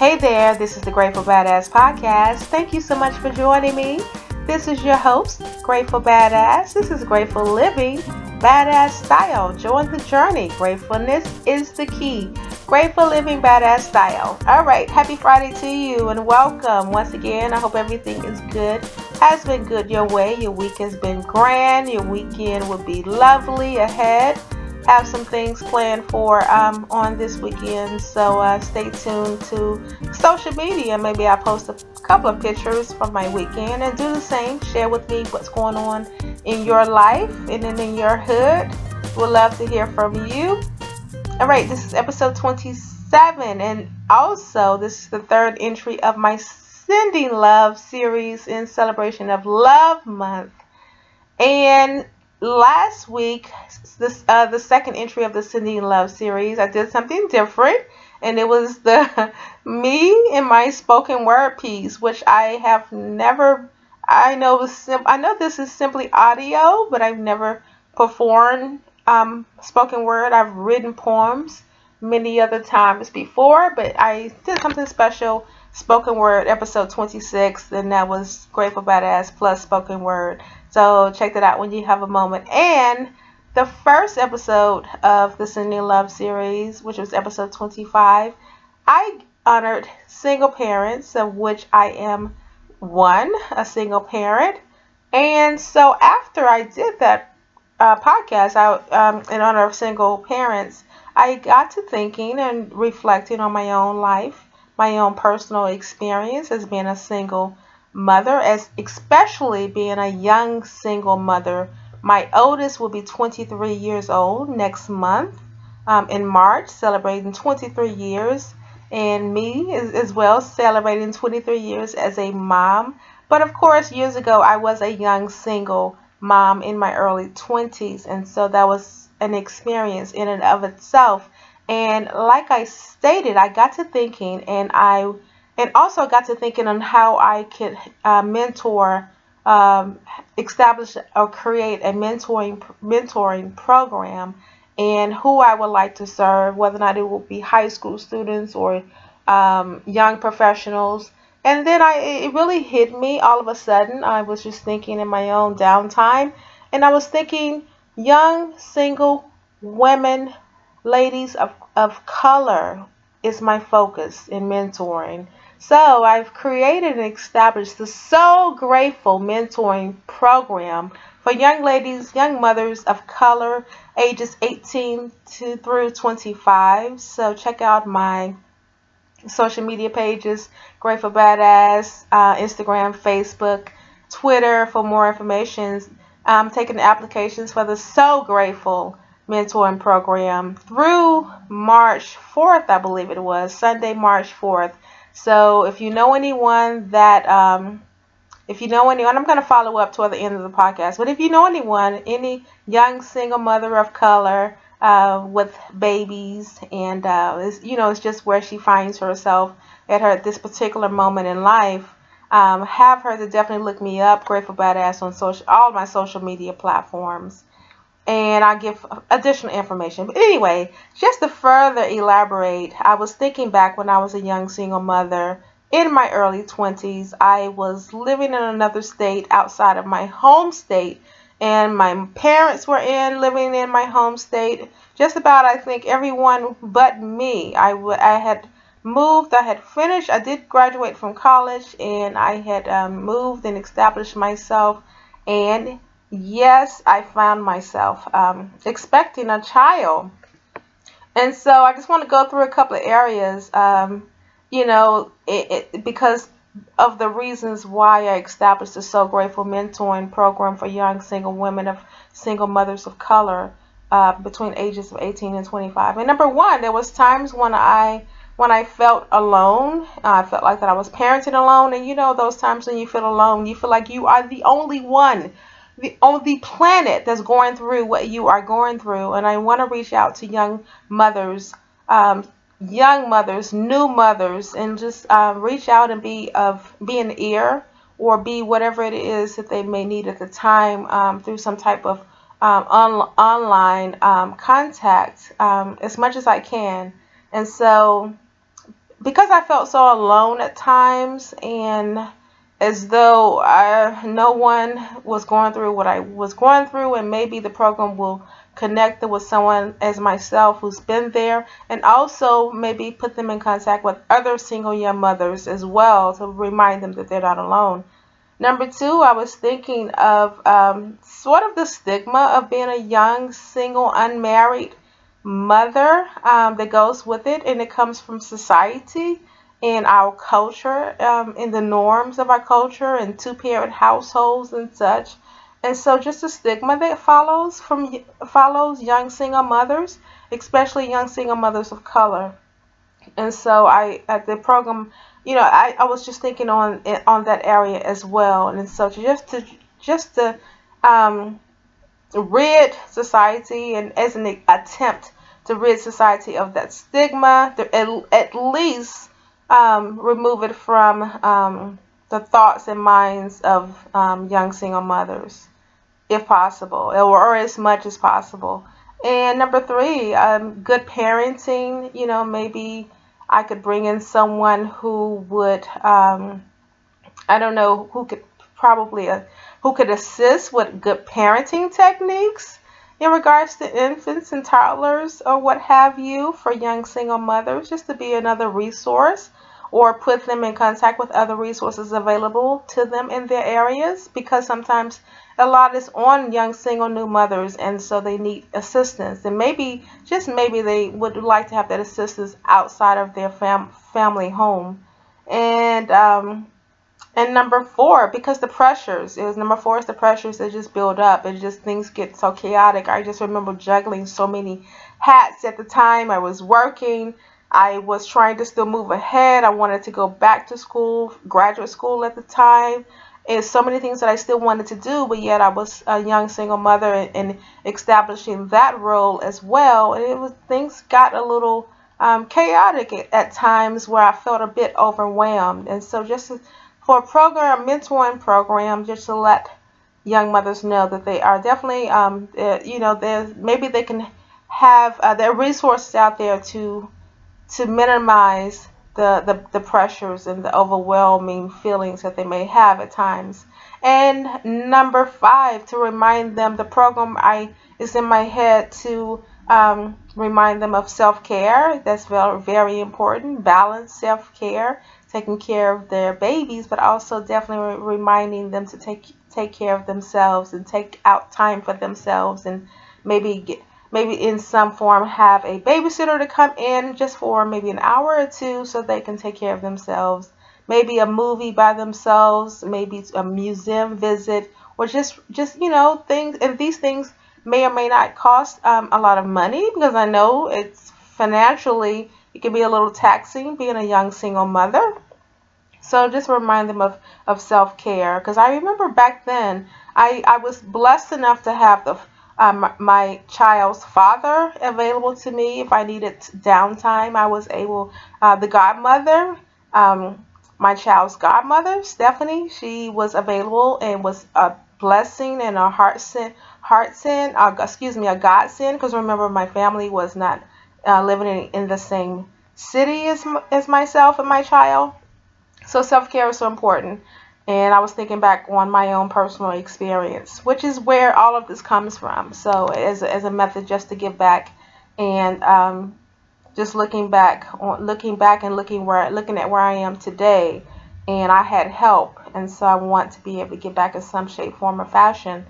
Hey there, this is the Grateful Badass Podcast. Thank you so much for joining me. This is your host, Grateful Badass. This is Grateful Living, Badass Style. Join the journey. Gratefulness is the key. Grateful Living, Badass Style. All right, happy Friday to you and welcome once again. I hope everything is good, has been good your way. Your week has been grand. Your weekend will be lovely ahead have some things planned for um, on this weekend. So uh, stay tuned to social media. Maybe I post a couple of pictures from my weekend and do the same. Share with me what's going on in your life and then in your hood. We'd love to hear from you. All right, this is episode 27, and also this is the third entry of my Sending Love series in celebration of Love Month. And last week, this uh, the second entry of the Sending Love series, I did something different, and it was the me in my spoken word piece, which I have never. I know I know this is simply audio, but I've never performed um, spoken word. I've written poems many other times before, but I did something special. Spoken word episode 26, and that was Grateful Badass plus spoken word. So check that out when you have a moment. And the first episode of the Sending Love series, which was episode 25, I honored single parents, of which I am one, a single parent. And so after I did that uh, podcast out um, in honor of single parents, I got to thinking and reflecting on my own life, my own personal experience as being a single mother, as especially being a young single mother. My oldest will be 23 years old next month um, in March, celebrating 23 years, and me as, as well celebrating 23 years as a mom. But of course, years ago, I was a young single mom in my early 20s, and so that was an experience in and of itself. And like I stated, I got to thinking, and I and also got to thinking on how I could uh, mentor, um, establish or create a mentoring mentoring program, and who I would like to serve, whether or not it will be high school students or um, young professionals. And then I, it really hit me all of a sudden. I was just thinking in my own downtime, and I was thinking young single women, ladies of, of color is my focus in mentoring. So I've created and established the So Grateful Mentoring Program for young ladies, young mothers of color, ages 18 to through 25. So check out my social media pages, Grateful Badass, uh, Instagram, Facebook, Twitter for more information. I'm taking applications for the So Grateful Mentoring Program through March 4th, I believe it was, Sunday, March 4th. So if you know anyone that, um, if you know anyone, I'm going to follow up toward the end of the podcast, but if you know anyone, any young single mother of color uh, with babies, and uh, you know, it's just where she finds herself at her at this particular moment in life, um, have her to definitely look me up, Grateful Badass, on social, all my social media platforms and I'll give additional information. But anyway, just to further elaborate, I was thinking back when I was a young single mother in my early 20s. I was living in another state outside of my home state, and my parents were in living in my home state. Just about, I think, everyone but me. I, w- I had moved, I had finished, I did graduate from college, and I had um, moved and established myself. And yes, I found myself um, expecting a child. And so I just want to go through a couple of areas, um, you know, it, it, because of the reasons why I established the So Grateful Mentoring Program for young single women of single mothers of color uh, between ages of 18 and 25. And number one, there was times when I when I felt alone. I felt like that I was parenting alone, and you know those times when you feel alone, you feel like you are the only one the, on the planet that's going through what you are going through. And I want to reach out to young mothers, um, young mothers, new mothers, and just uh, reach out and be of be an ear or be whatever it is that they may need at the time um, through some type of um, on, online um, contact um, as much as I can. And so because I felt so alone at times and as though I, no one was going through what I was going through, and maybe the program will connect them with someone as myself who's been there, and also maybe put them in contact with other single young mothers as well to remind them that they're not alone. Number two, I was thinking of um, sort of the stigma of being a young, single, unmarried mother um, that goes with it, and it comes from society in our culture, um, in the norms of our culture, and two parent households and such. And so, just the stigma that follows from follows young single mothers, especially young single mothers of color. And so, I at the program, you know, I, I was just thinking on on that area as well. And so, just to just to um, rid society and as an attempt to rid society of that stigma, at, at least um, remove it from um, the thoughts and minds of um, young single mothers, if possible, or, as much as possible. And number three, um, good parenting. You know, maybe I could bring in someone who would, um, I don't know, who could probably uh, who could assist with good parenting techniques in regards to infants and toddlers or what have you for young single mothers, just to be another resource or put them in contact with other resources available to them in their areas because sometimes a lot is on young single new mothers and so they need assistance and maybe just maybe they would like to have that assistance outside of their fam- family home and um, and number four, because the pressures, was number four is the pressures that just build up and just things get so chaotic. I just remember juggling so many hats at the time. I was working. I was trying to still move ahead. I wanted to go back to school, graduate school at the time. And so many things that I still wanted to do, but yet I was a young single mother and, and establishing that role as well. And it was things got a little um, chaotic at, at times where I felt a bit overwhelmed. And so just for a program, mentoring program, just to let young mothers know that they are definitely, um, uh, you know, maybe they can have uh, their resources out there to to minimize the, the, the pressures and the overwhelming feelings that they may have at times. And number five, to remind them the program I is in my head to um, remind them of self care. That's very, very important. Balanced self care taking care of their babies, but also definitely reminding them to take take care of themselves and take out time for themselves and maybe get maybe in some form have a babysitter to come in just for maybe an hour or two so they can take care of themselves maybe a movie by themselves maybe a museum visit or just just you know things and these things may or may not cost um, a lot of money because i know it's financially it can be a little taxing being a young single mother. So just remind them of, of self care. Because I remember back then, I, I was blessed enough to have the um, my child's father available to me if I needed downtime. I was able, uh, the godmother, um, my child's godmother, Stephanie, she was available and was a blessing and a heart sin, heart sin, uh, excuse me, a God sin. Because remember, my family was not uh, living in, in the same city as, as myself and my child. So self care is so important. And I was thinking back on my own personal experience, which is where all of this comes from. So as a, as a method just to give back and um, just looking back on looking back and looking where looking at where I am today and I had help and so I want to be able to give back in some shape, form or fashion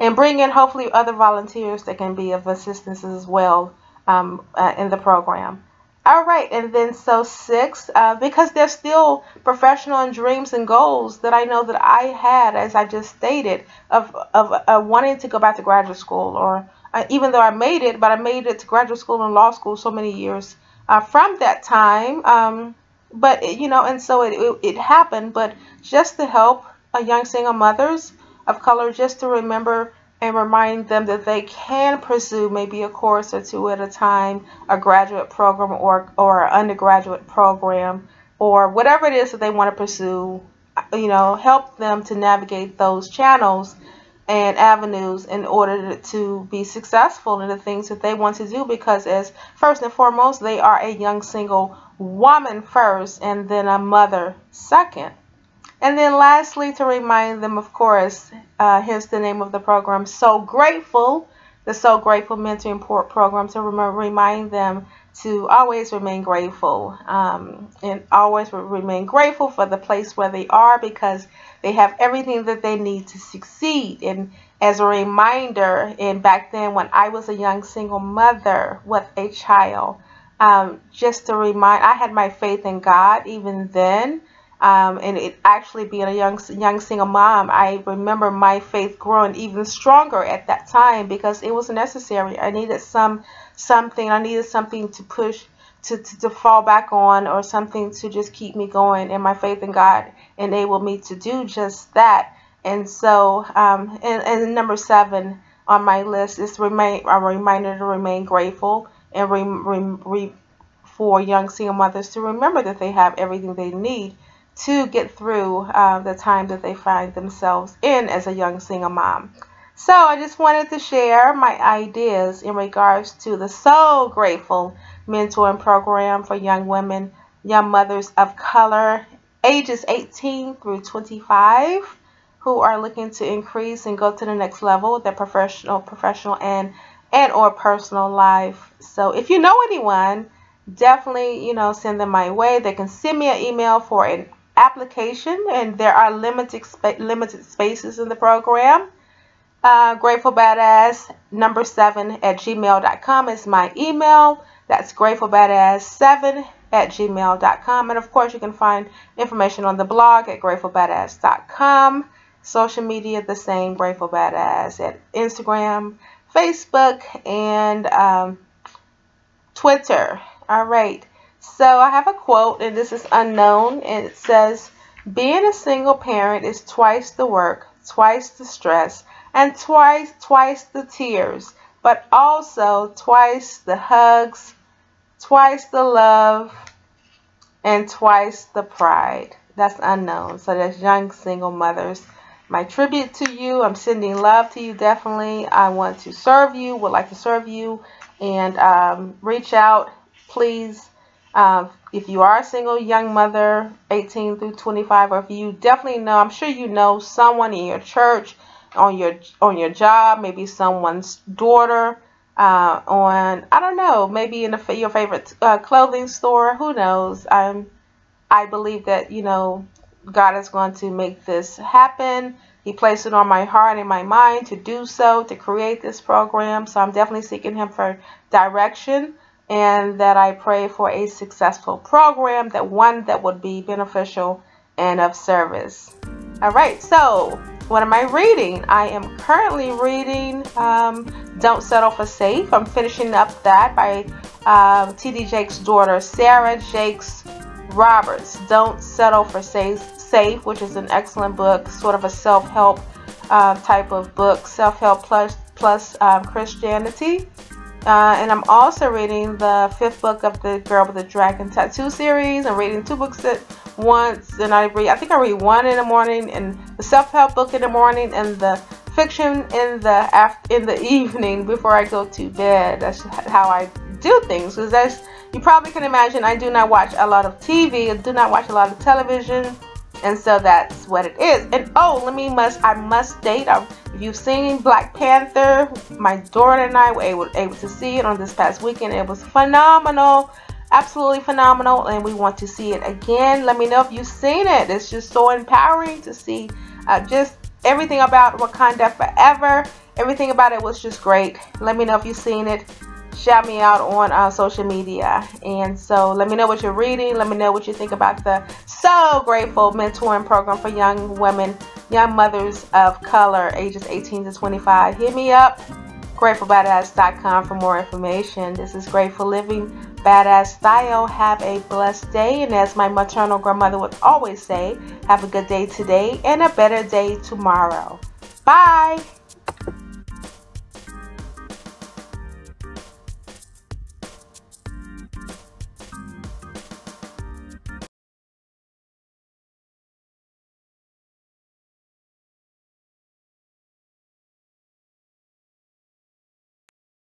and bring in hopefully other volunteers that can be of assistance as well um, uh, in the program. All right, and then so six, uh, because there's still professional and dreams and goals that I know that I had, as I just stated, of of wanting to go back to graduate school, or uh, even though I made it, but I made it to graduate school and law school so many years uh, from that time. Um, but you know, and so it, it, it happened. But just to help uh, young single mothers of color, just to remember and remind them that they can pursue maybe a course or two at a time, a graduate program or or an undergraduate program or whatever it is that they want to pursue, you know, help them to navigate those channels and avenues in order to be successful in the things that they want to do because as first and foremost they are a young single woman first and then a mother second. And then lastly, to remind them, of course, uh, here's the name of the program, So Grateful, the So Grateful Mentoring Program, to remind them to always remain grateful um, and always remain grateful for the place where they are because they have everything that they need to succeed. And as a reminder, and back then when I was a young single mother with a child, um, just to remind, I had my faith in God even then. Um, and it actually being a young young single mom, I remember my faith growing even stronger at that time because it was necessary. I needed some something. I needed something to push to, to, to fall back on or something to just keep me going. And my faith in God enabled me to do just that. And so, um, and, and number seven on my list is remain a reminder to remain grateful and re, re, re, for young single mothers to remember that they have everything they need to get through uh, the time that they find themselves in as a young single mom. So I just wanted to share my ideas in regards to the So Grateful mentoring program for young women, young mothers of color, ages 18 through 25 who are looking to increase and go to the next level with their professional, professional and and or personal life. So if you know anyone, definitely you know send them my way. They can send me an email for an application, and there are limited limited spaces in the program. Uh, Grateful Badass number seven at gmail.com is my email. That's Grateful Badass seven at gmail.com. And of course, you can find information on the blog at gratefulbadass.com. Social media, the same, Grateful Badass at Instagram, Facebook, and um, Twitter. All right. So I have a quote, and this is unknown, and it says, Being a single parent is twice the work, twice the stress, and twice twice the tears, but also twice the hugs, twice the love, and twice the pride. That's unknown. So that's young single mothers. My tribute to you. I'm sending love to you definitely. I want to serve you, would like to serve you, and um, reach out, please. Uh, if you are a single young mother, 18 through 25, or if you definitely know, I'm sure you know someone in your church on your on your job, maybe someone's daughter, uh, on I don't know, maybe in a, your favorite uh, clothing store. Who knows? I'm I believe that you know God is going to make this happen. He placed it on my heart and my mind to do so, to create this program. So I'm definitely seeking Him for direction and that I pray for a successful program, that one that would be beneficial and of service. All right, so what am I reading? I am currently reading um, Don't Settle for Safe. I'm finishing up that by um, T.D. Jakes' daughter, Sarah Jakes Roberts. Don't Settle for Safe, Safe, which is an excellent book, sort of a self help uh, type of book, self help plus, plus um, Christianity. Uh, and I'm also reading the fifth book of the Girl with the Dragon Tattoo series. I'm reading two books at once, and I read. I think I read one in the morning, and the self-help book in the morning, and the fiction in the after in the evening before I go to bed. That's how I do things. Because as you probably can imagine, I do not watch a lot of TV. I do not watch a lot of television and so that's what it is. And oh let me must i must state um, if you've seen black panther my daughter and i were able, able to see it on this past weekend. It was phenomenal absolutely phenomenal and we want to see it again. Let me know if you've seen it. It's just so empowering to see uh, just everything about wakanda forever. Everything about it was just great. Let me know if you've seen it shout me out on uh, social media. And so let me know what you're reading. Let me know what you think about the So Grateful mentoring program for young women, young mothers of color, ages 18 to 25. Hit me up, gratefulbadass.com for more information. This is Grateful Living Badass Style. Have a blessed day. And as my maternal grandmother would always say, have a good day today and a better day tomorrow. Bye.